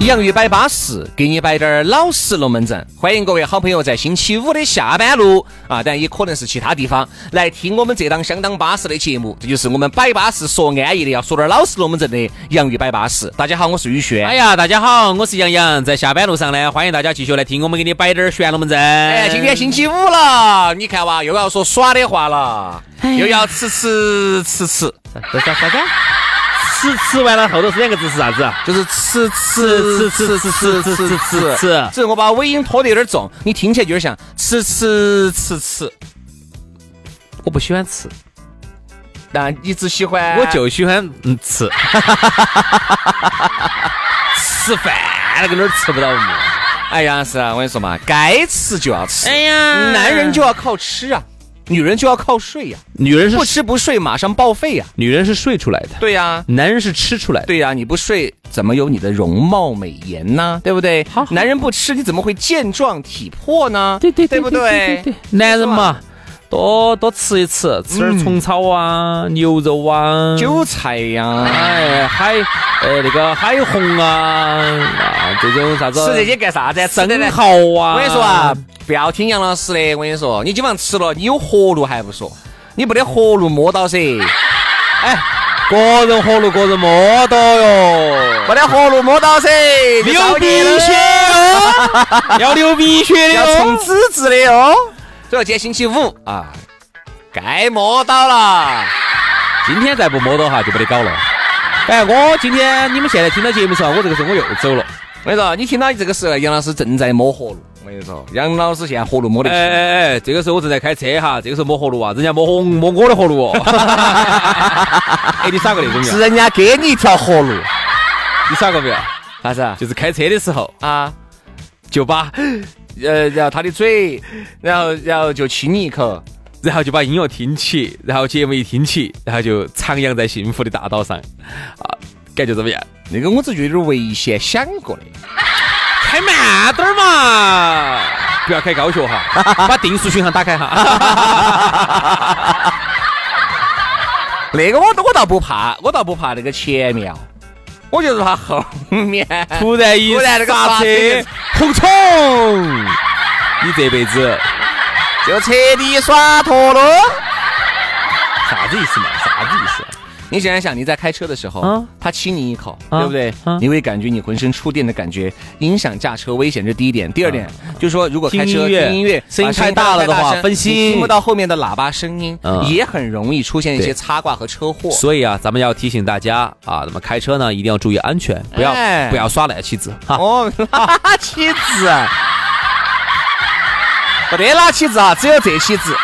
洋芋摆巴适，给你摆点儿老实龙门阵。欢迎各位好朋友在星期五的下班路啊，但也可能是其他地方来听我们这档相当巴适的节目。这就是我们摆巴适说安逸的，要说点老实龙门阵的洋芋摆巴适。大家好，我是宇轩。哎呀，大家好，我是杨洋。在下班路上呢，欢迎大家继续来听我们给你摆点儿玄龙门阵。哎，今天星期五了，你看哇，又要说耍的话了，又要吃吃吃吃，啥啥啥子？吃吃完了后头是两个字是啥子啊？就是吃吃吃吃吃吃吃吃吃吃。只是我把尾音拖得有点重，你听起来就有点像吃吃吃吃。我不喜欢吃，但你只喜欢，我就喜欢嗯吃。吃饭那个哪儿吃不到嘛？哎呀，是啊，我跟你说嘛，该吃就要吃。哎呀，男人就要靠吃啊，女人就要靠睡呀。女人是不吃不睡马上报废呀。女人是睡出来的，对呀，男人是吃出来的。对呀，你不睡怎么有你的容貌美颜呢？对不对？好男人不吃你怎么会健壮体魄呢？对对对不对？对，男人嘛，多多吃一吃，吃点虫草啊、牛肉啊、韭菜呀，哎海呃那个海虹啊啊这种啥子吃这些干啥子？吃的呢生蚝啊。我跟你说啊，不要听杨老师的。我跟你说，你今晚吃了，你有活路还不说，你没得活路摸到噻。哎，个人活路个人摸到哟，没得活路摸到噻，流鼻血哦，要流鼻血的要冲哦。资质的哦。所以今天星期五啊，该摸到了。今天再不摸到哈，就不得搞了。哎，我今天你们现在听到节目时候，我这个时候我又走了。我跟你说，你听到这个时候，杨老师正在摸活路。我跟你说，杨老师现在活路摸得哎。哎哎，这个时候我正在开车哈，这个时候摸活路啊，人家摸红摸我的活路哦。哎，你耍过那种没有？是人家给你一条活路，你耍过没有？啥子啊？就是开车的时候啊，就把，呃，然后他的嘴，然后然后就亲你一口，然后就把音乐听起，然后节目一听起，然后就徜徉在幸福的大道上，啊，感觉怎么样？那个我只觉得有点危险，想过的。开慢点儿嘛，不要开高速哈，把定速巡航打开哈。那个我我倒不怕，我倒不怕那个前面哦，我就是怕后面。突然一突然那个刹车刹车，红冲，你这辈子就彻底耍脱了。啥子意思嘛？你想想想，你在开车的时候，嗯他亲你一口，啊对不对？嗯你会感觉你浑身触电的感觉，影响驾车危险，这是第一点。第二点，就是说如果开车听音乐声音太大了的话分心听不到后面的喇叭声音，嗯也很容易出现一些对擦挂和车祸。所以啊，咱们要提醒大家啊，那么开车呢一定要注意安全，不要、哎不要耍赖，妻子哈。哦，拉 起子，不得拉妻子啊，只有这妻子。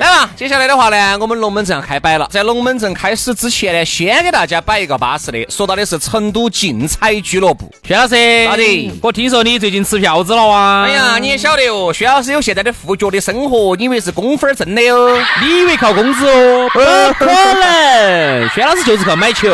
来嘛，接下来的话呢，我们龙门阵要开摆了。在龙门阵开始之前呢，先给大家摆一个巴适的，说到的是成都竞彩俱乐部。薛老师，咋的我听说你最近吃票子了啊？哎呀，你也晓得哦，薛老师有现在的富脚的生活，你以为是工分挣的哦？你以为靠工资哦？不可能，薛老师就是靠买球。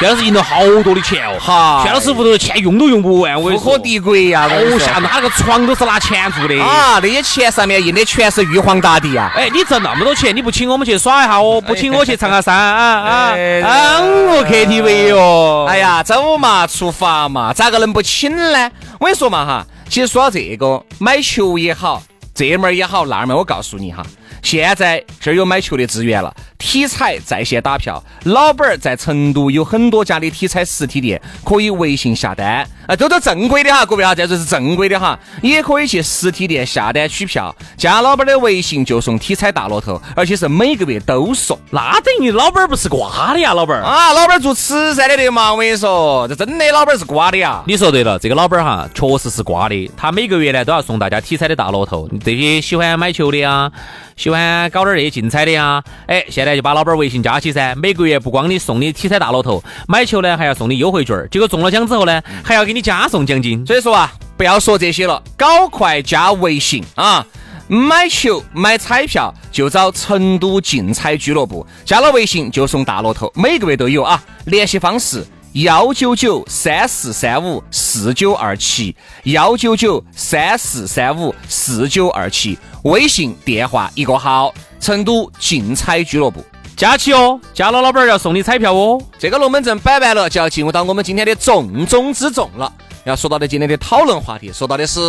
薛老师赢了好多的钱哦，哈薛老师屋头的钱用都用不完，我可敌国呀！我跟你说好吓人，他那个床都是拿钱做的。啊，那些钱上面印的全是玉皇大帝啊！哎，你挣那么多钱，你不请我们去耍一下哦？不请我去唱下山啊啊哎啊！我 KTV 哟。哎呀，走嘛，出发嘛，咋个能不请呢？我跟你说嘛哈，其实说到这个，买球也好，这门儿也好，那门儿我告诉你哈，现在这儿有买球的资源了，体彩在线打票，老板儿在成都有很多家的体彩实体店，可以微信下单啊，都都正规的哈，各位哈，这就是正规的哈，也可以去实体店下单取票，加老板儿的微信就送体彩大乐透，而且是每个月都送。那等于老板儿不是瓜的呀，老板儿。啊，老板儿做慈善的的嘛，我跟你说，这真的老板儿是瓜的呀。你说对了，这个老板儿哈，确实是瓜的。他每个月呢都要送大家体彩的大乐透，这些喜欢买球的呀，喜欢搞点这些竞彩的呀，哎，现在就把老板微信加起噻。每个月不光你送你体彩大乐透，买球呢还要送你优惠券，结果中了奖之后呢，还要给你加送奖金。所以说啊，不要说这些了，搞快加微信啊！买球买彩票就找成都竞彩俱乐部，加了微信就送大乐透，每个月都有啊。联系方式：幺九九三四三五四九二七，幺九九三四三五四九二七。微信电话一个号：成都竞彩俱乐部。加起哦，加了老板儿要送你彩票哦。这个龙门阵摆完了，就要进入到我们今天的重中之重了。要说到的今天的讨论话题，说到的是，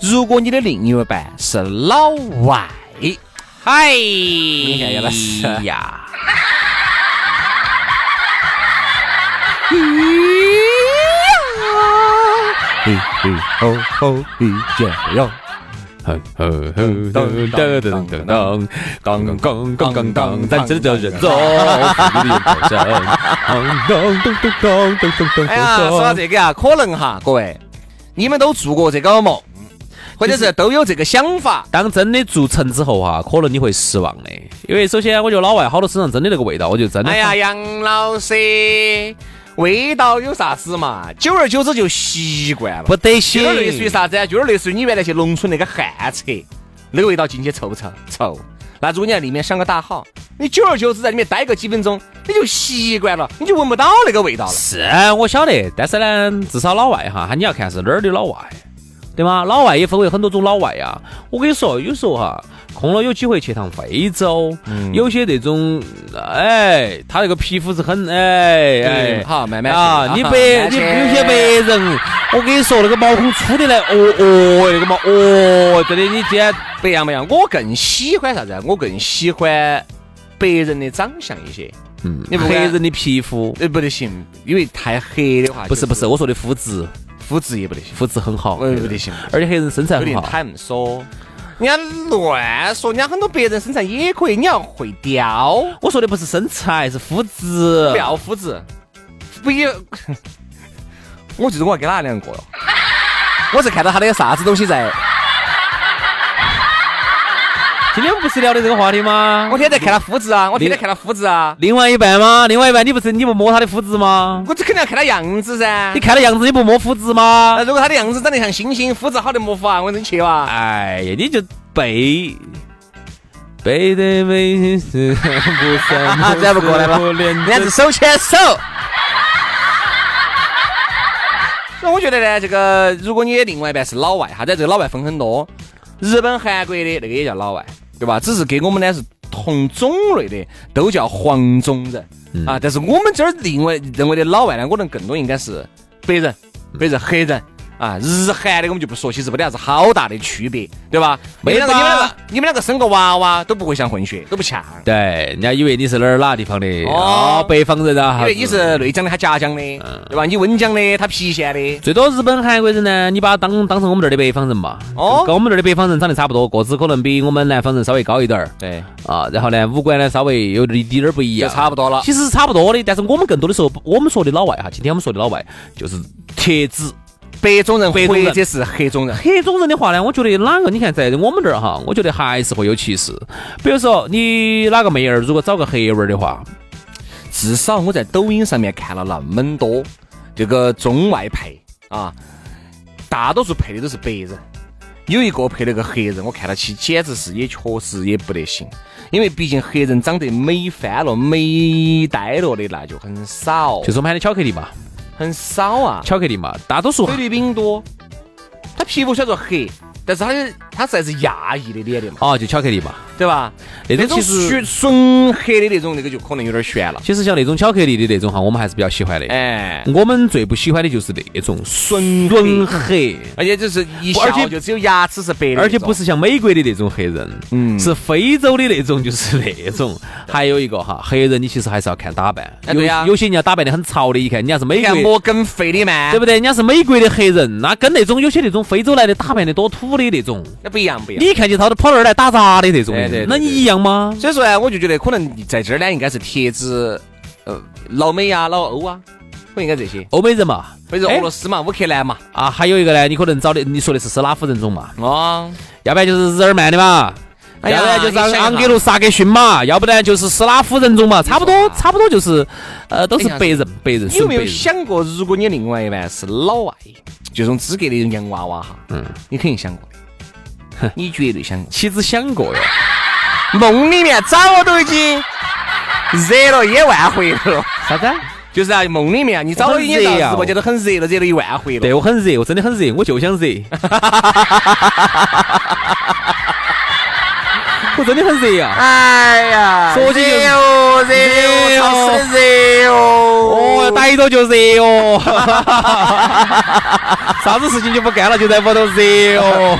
如果你的另一半是老外，嗨，你看要不是呀？噔噔噔，刚刚刚刚刚，咱这叫人走，噔噔噔噔噔噔哎呀，说到这个啊，可能哈，各位，你们都做过这个梦，或者是都有这个想法。当真的做成之后哈，可能你会失望的，因为首先我觉得老外好多身上真的那个味道，我就真的。哎呀，杨老师，味道有啥子嘛？久而久之就习惯了，不得行就有点类似于啥子啊？就有点类似于你原来去农村那个旱厕，那个味道进去臭不臭？臭。那如果你在里面上个大号，你久而久之在里面待个几分钟，你就习惯了，你就闻不到那个味道了。是我晓得，但是呢，至少老外哈，你要看是哪儿的老外，对吗？老外也分为很多种老外呀。我跟你说，有时候哈，空了有机会去趟非洲，有些那种，哎，他那个皮肤是很，哎哎，好，慢慢啊，你白你有些白人，我跟你说那个毛孔粗的来，哦哦，那个毛，哦，真的你今天不一样不一样，我更喜欢啥子啊？我更喜欢白人的长相一些。嗯，你黑人的皮肤，呃，不得行，因为太黑的话，不是不是，我说的肤质，肤质也不得行，肤质很好，也不得行，而且黑人身材很好。他们说。人家乱说，人家很多白人身材也可以，你要会雕，我说的不是身材，是肤质。不要肤质，不要？我就是我要跟哪两个哟？我是看到他的啥子东西在，今天不是聊的这个话题吗？我天天在看他肤质啊，我天天看他肤质啊，另外一半吗？另外一半你不是你不摸他的肤质吗？我这肯定要看他样子噻你。看他样子你不摸肤质吗那？如果他的样子长得像猩猩，肤质好的没法，我跟你去哇。哎呀，你就背背的背是不三再不过来吧人家是手牵手。所以 我觉得呢，这个如果你的另外一半是老外哈，在这个老外分很多，日本、韩国的那个也叫老外，对吧？只是跟我们呢是同种类的，都叫黄种人、啊。但是我们这儿另外认为的老外呢，可能更多应该是白人、白人、黑人。啊，日韩的我们就不说，其实没得啥子好大的区别，对吧？你们两个，你们两个，你们两个生个娃娃都不会像混血，都不像。对，人家以为你是哪儿哪个地方的哦哦，北方人啊，因为你是内江的，他夹江的，对吧？你温江的，他郫县的。最多日本、韩国人呢，你把他当当成我们这儿的北方人嘛，哦跟我们这儿的北方人长得差不多，个子可能比我们南方人稍微高一点儿对，啊，然后呢，五官呢稍微有一点点儿不一就样，差不多了。其实是差不多的，但是我们更多的时候，我们说的老外哈，今天我们说的老外就是特指白种人或者是黑种人，黑种人的话呢，我觉得哪个你看在我们这儿哈，我觉得还是会有歧视。比如说你哪个妹儿如果找个黑娃儿的话，至少我在抖音上面看了那么多这个中外配啊，大多数配的都是白人，有一个配了个黑人，我看到起简直是也确实也不得行，因为毕竟黑人长得美翻了、美呆了的那就很少，就是我们喊的巧克力嘛，很少啊。巧克力嘛，大多数菲律宾多，他皮肤虽然说黑，但是他的他是还是亚裔的脸的嘛。哦就巧克力嘛，对吧？那种纯纯黑的那种，那个就可能有点悬了。其实像那种巧克力的那种哈，我们还是比较喜欢的。哎，我们最不喜欢的就是那种纯纯黑，而且就是一笑就只有牙齿是白的，而且不是。像美国的那种黑人，嗯是非洲的那种，就是那种。还有一个哈，黑人你其实还是要看打扮，对呀有些人家打扮的很潮的，一看人家是美国。摩根费里曼，对不对？人家是美国的黑人，那跟那种有些那种非洲来的打扮的多土的那种，那不一样，不一样。你一看就他都跑那儿来打杂的那种，对对对那你一样吗？所以说呢，我就觉得可能在这儿呢，应该是特指呃老美呀、老欧啊，不应该这些，欧美人嘛，或者俄罗斯嘛、乌克兰嘛。啊，还有一个呢，你可能找的，你说的是斯拉夫人种嘛，哦，要不然就是日耳曼的嘛，哎要不然就是昂格鲁萨克逊嘛，要不然就是斯拉夫人种嘛，差不多，差不多就是，呃，都是白人，白人，你有没有。想过，如果你另外一半是老外，就这种资格的洋娃娃哈，嗯，你肯定想过，你绝对想过，岂止想过哟？梦里面早都已经热了一万回了。啥子？就是啊，梦里面啊，你早都已经到直播间都很热了，热了一万回了。对我很热，我真的很热，我就想热。我真的很热呀、哎呀，说起就热哦，热哦，热哦超热哦。哦，逮到就热哦，啥子事情就不干了，就在屋头热哦。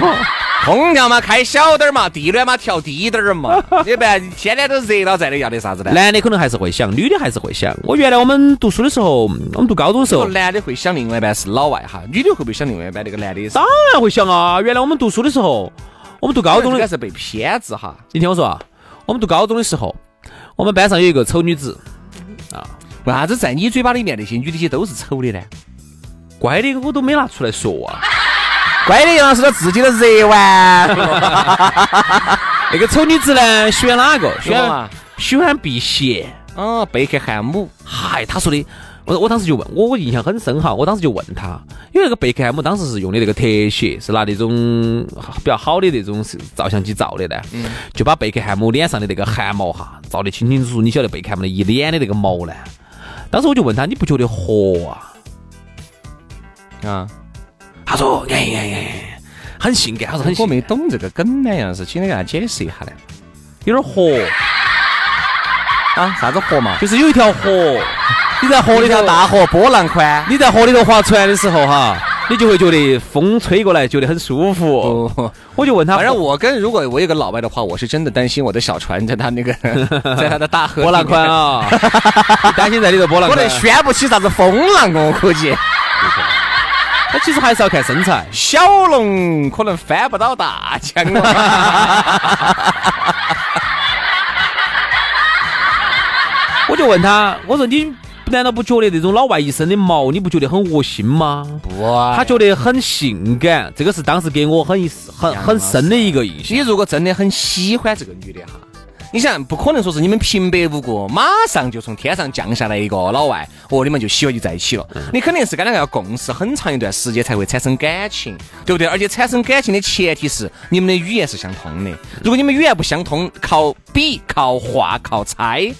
空调嘛开小点儿嘛，地暖嘛调低点儿嘛，要不然天天都热到，在那要的啥子呢？男的可能还是会想，女的还是会想。我原来我们读书的时候，我们读高中的时候，男的会想另外一半是老外哈，女的会不会想另外一半那个男的？当然会想啊。原来我们读书的时候，我们读高中的应该，是被偏执哈。你听我说啊，我们读高中的时候，我们班上有一个丑女子啊，为啥子在你嘴巴里面那些女的些都是丑的呢？乖的我都没拿出来说啊。乖的杨老师他自己都热完。那个丑女子呢，喜欢哪个？喜欢喜欢嘛喜欢辟邪。哦，贝克汉姆。嗨，他说的，我我当时就问，我我印象很深哈，我当时就问他，因为那个贝克汉姆当时是用的那个特写，是拿那种比较好的那种照相机照的呢，就把贝克汉姆脸上的那个汗毛哈照得清清楚楚。你晓得贝克汉姆的一脸的那个毛呢？当时我就问他，你不觉得活啊？啊，他说，哎哎哎，很性感，他说很我性感，没懂这个梗呢，杨老师，请你给他解释一下呢。有点活，啊，啥子河嘛？就是有一条河，你在河里头大河波浪宽。你在河里头划船的时候哈，你就会觉得风吹过来，觉得很舒服。哦，我就问他，反正我跟如果我有个老外的话，我是真的担心我的小船在他那个 在他的大河波浪宽啊，担心在里头波浪宽我能。掀不起啥子风浪，我估计 那其实还是要看身材。小龙可能翻不到大江了。我就问他，我说你难道不觉得这种老外一身的毛，你不觉得很恶心吗？不、啊他觉得很性感，这个是当时给我很一很很深的一个印象。你如果真的很喜欢这个女的哈，你想不可能说是你们平白无故马上就从天上降下来一个老外，哦，你们就喜欢就在一起了。你肯定是跟两个要共事很长一段时间才会产生感情，对不对？而且产生感情的前提是你们的语言是相通的。如果你们语言不相通，靠比、靠画、靠猜，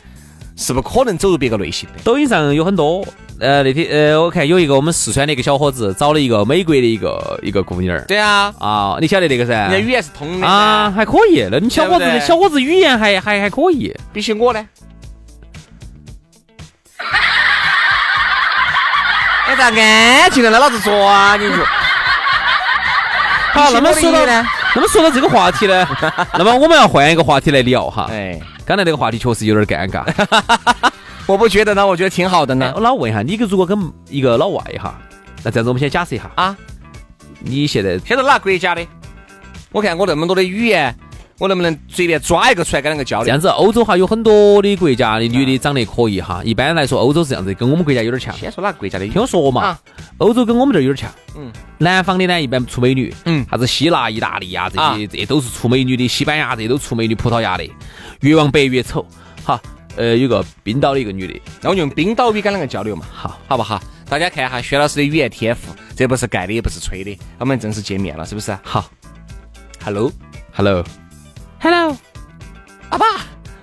是不可能走入别个内心的。抖音上有很多，呃，那天呃，我看有一个我们四川的一个小伙子找了一个美国的一个一个姑娘儿对啊，啊，你晓得那个噻？人家语言是通的啊，还可以。那你小伙子对对小伙子语言还还还可以。比起我呢。哎，咋安静了 呢？老子抓你去！好，那么说到呢？那么说到这个话题呢，那么我们要换一个话题来聊哈。哎，刚才那个话题确实有点尴尬。我不觉得呢，我觉得挺好的哎呢。我老问一下，你如果跟一个老外哈，那这样子我们先假设一下，啊，你现在现在哪个国家的？我看我那么多的语言，我能不能随便抓一个出来跟两个交流？这样子，欧洲哈有很多的国家的女的长得可以哈。一般来说，欧洲是这样子，跟我们国家有点像。先说哪个国家的？听我说嘛啊，欧洲跟我们这儿有点像。嗯，南方的呢，一般出美女，嗯啥子希腊、意大利啊这啊些，这都是出美女的。西班牙这都出美女，葡萄牙的，越往北越丑。好，呃，有个冰岛的一个女的，那我就用冰岛语跟两个交流嘛，好，好不好？大家看一哈，薛老师的语言天赋，这不是盖的，也不是吹的，我们正式见面了，是不是好？Hello，，Hello，Hello，阿爸，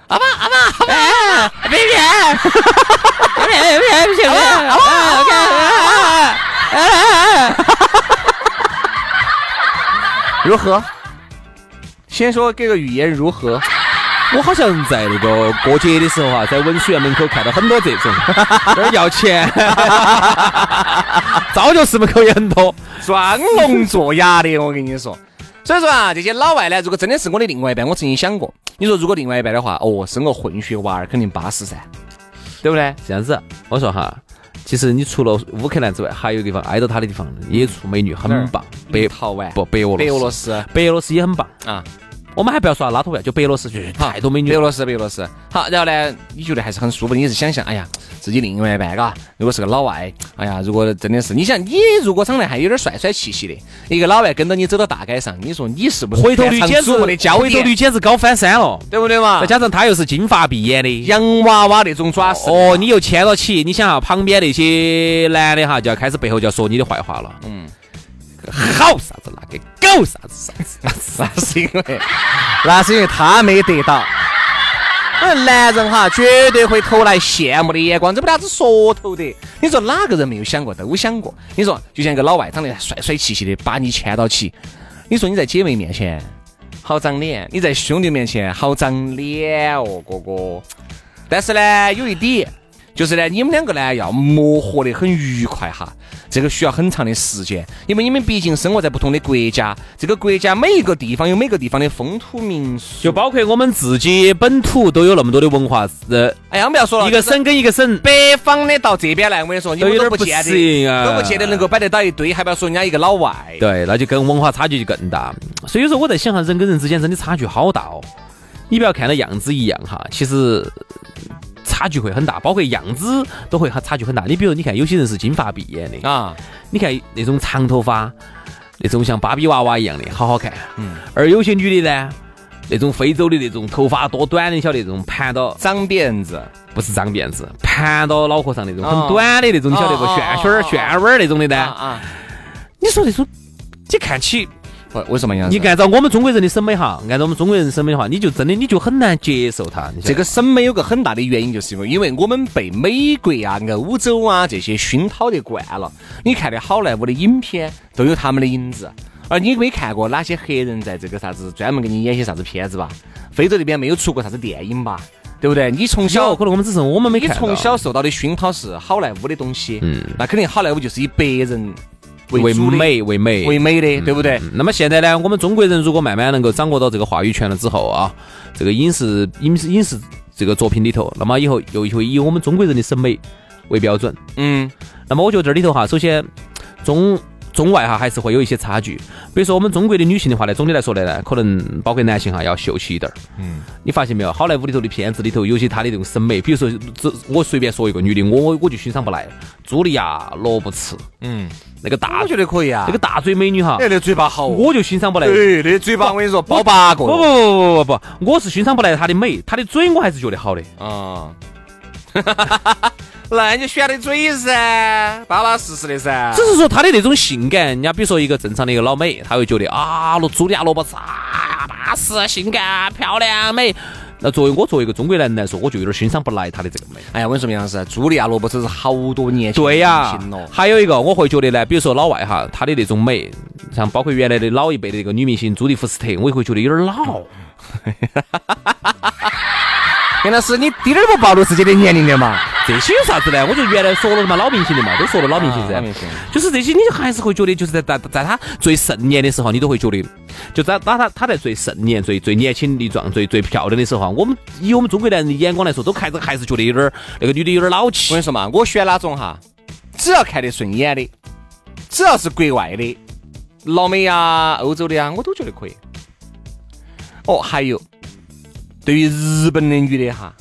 阿爸，阿爸，哎，别别，别别别别，阿爸，OK，如何？先说这个语言如何？我好像在那个过节的时候啊，在文殊院门口看到很多这种，这儿要钱，早就市门口也很多。装聋作哑的，我跟你说。所以说啊，这些老外呢，如果真的是我的另外一半，我曾经想过，你说如果另外一半的话，哦，生个混血娃儿肯定巴适噻，对不对？这样子，我说哈，其实你除了乌克兰之外，还有地方挨着它的地方也出美女，很棒。白桃湾不白俄罗斯，白俄罗斯，白俄罗斯也很棒啊。我们还不要说拉脱维亚，就白俄罗斯去，太多美女。白俄罗斯，白俄罗斯。好，然后呢，你觉得还是很舒服。你是想象，哎呀，自己另外一半，嘎，如果是个老外，哎呀，如果真的是，你想，你如果长得还有点帅帅气气的，一个老外跟着你走到大街上，你说你是不是回头率简直的焦回头率简直高翻山了，对不对嘛？再加上他又是金发碧眼的洋娃娃那种爪式，哦，你又牵到起，你想哈，旁边那些男的哈，就要开始背后就要说你的坏话了，嗯。好啥子那个狗啥子啥子，那是因为那是因为他没得到。男人哈绝对会投来羡慕的眼光，这没啥子说头的。你说哪个人没有想过？都想过。你说就像一个老外长得帅帅气气的，把你牵到起。你说你在姐妹面前好长脸，你在兄弟面前好长脸哦，哥哥。但是呢，有一点。就是呢，你们两个呢要磨合的很愉快哈，这个需要很长的时间，因为你们毕竟生活在不同的国家，这个国家每一个地方有每个地方的风土民俗，就包括我们自己本土都有那么多的文化。呃，哎呀，不要说了，一个省跟一个省，北方的到这边来，我跟你说，你们都不见得，都不见得能够摆得到一堆，还不要说人家一个老外。对，那就跟文化差距就更大。所以有时候我在想哈，人跟人之间真的差距好大哦。你不要看到样子一样哈，其实。差距会很大，包括样子都会差距很大。你比如，你看有些人是金发碧眼的啊，你看那种长头发，那种像芭比娃娃一样的，好好看。嗯。而有些女的呢，那种非洲的那种头发多短的，晓得那种盘到长辫子，不是长辫子，盘到脑壳上那种很短的那种，你晓得不？旋旋儿、旋弯儿那种的呢？啊。你说那种，你看起。为什么样？你按照我们中国人的审美哈，按照我们中国人审美的话，你就真的你就很难接受它。这个审美有个很大的原因，就是因为因为我们被美国啊、欧洲啊这些熏陶的惯了。你看的好莱坞的影片都有他们的影子，而你没看过哪些黑人在这个啥子专门给你演些啥子片子吧？非洲那边没有出过啥子电影吧？对不对？你从小可能我们只是我们没看。你从小受到的熏陶是好莱坞的东西，嗯，那肯定好莱坞就是以白人。为美为美为美的，对不对？那么现在呢，我们中国人如果慢慢能够掌握到这个话语权了之后啊，这个影视影视影视这个作品里头，那么以后又会以我们中国人的审美为标准。嗯，那么我觉得这里头哈，首先中。中外哈还是会有一些差距，比如说我们中国的女性的话呢，总的来说呢，可能包括男性哈要秀气一点儿。嗯，你发现没有？好莱坞里头的片子里头有些她的这种审美，比如说这我随便说一个女的，我我我就欣赏不来，茱莉亚·罗伯茨。嗯，那个大我觉得可以啊，那个大嘴美女哈，哎，那嘴巴好，我就欣赏不来。对，那嘴巴我跟你说包八个。不不不不不不，我是欣赏不来她的美，她的嘴我还是觉得好的。啊。那你就选的嘴噻，巴巴适适的噻。只是说他的那种性感，人家比如说一个正常的一个老美，他会觉得啊，罗茱莉亚·罗伯茨啊，巴适、性感、漂亮、美。那作为我作为一个中国男人来说，我就有点欣赏不来她的这个美。哎呀，我跟你说，杨老师，茱莉亚·罗伯茨是好多年前对呀。还有一个，我会觉得呢，比如说老外哈，她的那种美，像包括原来的老一辈的这个女明星朱迪·福斯特，我也会觉得有点老。杨老师，你滴点儿不暴露自己的年龄的嘛？这些有啥子呢？我就原来说了的嘛，老明星的嘛，都说了老明星噻。就是这些，你还是会觉得，就是在在在他最盛年的时候，你都会觉得，就在当他他在最盛年、最最年轻力壮、最最漂亮的时候，我们以我们中国男人的眼光来说，都看着还是觉得有点那个女的有点老气。我跟你说嘛，我选哪种哈，只要看得顺眼的，只要是国外的，老美呀、欧洲的呀，我都觉得可以。哦，还有。对于日本的女的哈，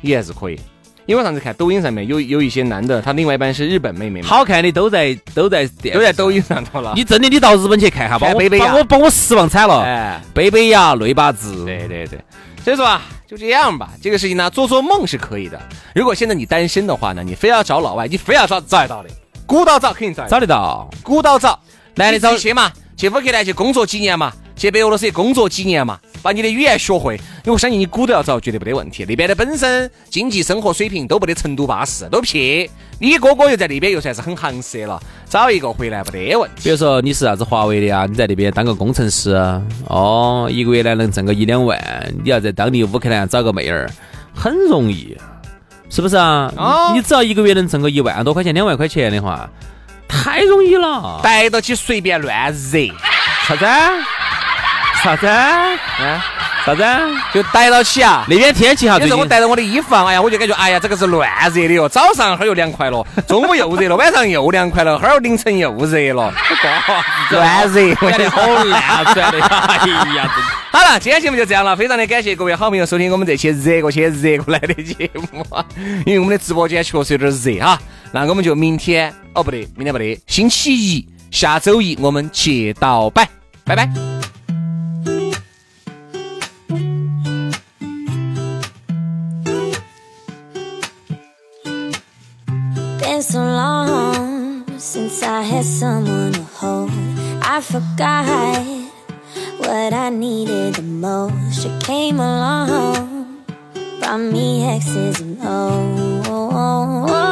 也还是可以，因为上次看抖音上面有有一些男的，他另外一半是日本妹妹，好看的都在都在都在抖音上头了。你真的你到日本去看哈，把我把我把我失望惨了。哎，贝贝呀，内巴子。对对对，所以说啊，就这样吧，这个事情呢，做做梦是可以的。如果现在你单身的话呢，你非要找老外，你非要找找得到的，古道找肯定找找得到，鼓捣找，男的找去嘛，去乌克兰去工作几年嘛，去白俄罗斯工作几年嘛。把你的语言学会，因为我相信你鼓都要着，绝对没得问题。那边的本身经济生活水平都不得成都巴适，都撇。你哥哥又在那边又算是很行色了，找一个回来没得问题。比如说你是啥子华为的啊，你在那边当个工程师，哦，一个月呢能挣个一两万，你要在当地乌克兰找个妹儿，很容易，是不是啊？哦你只要一个月能挣个一万多块钱、两万块钱的话，太容易了。逮到起随便乱惹，啥子？啥子？嗯，啥子？就逮到起啊。那边天气哈，有最近我带着我的衣服啊，哎呀，我就感觉，哎呀，这个是乱热的哟。早上哈儿又凉快了，中午又热了，晚上又凉快了，哈儿凌晨又热了，乱热。转的好烂，转的，哎呀，真好了，今天节目就这样了，非常的感谢各位好朋友收听我们这期热过去热过来的节目啊，因为我们的直播间确实有点热哈。那我们就明天哦不对，明天不对，星期一下周一我们接到摆，拜拜。So long since I had someone to hold. I forgot what I needed the most. You came along, brought me X's and O's.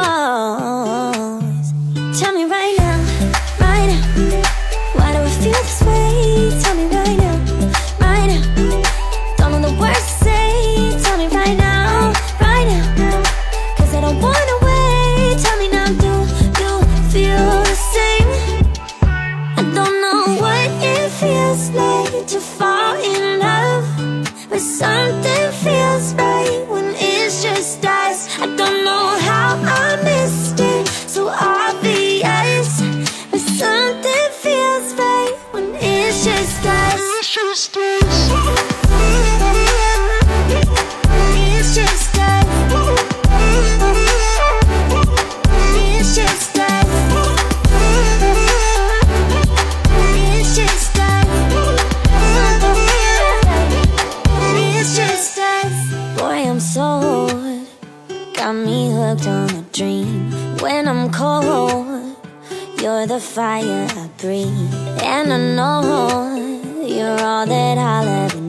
Cold, you're the fire I breathe. And I know you're all that I'll ever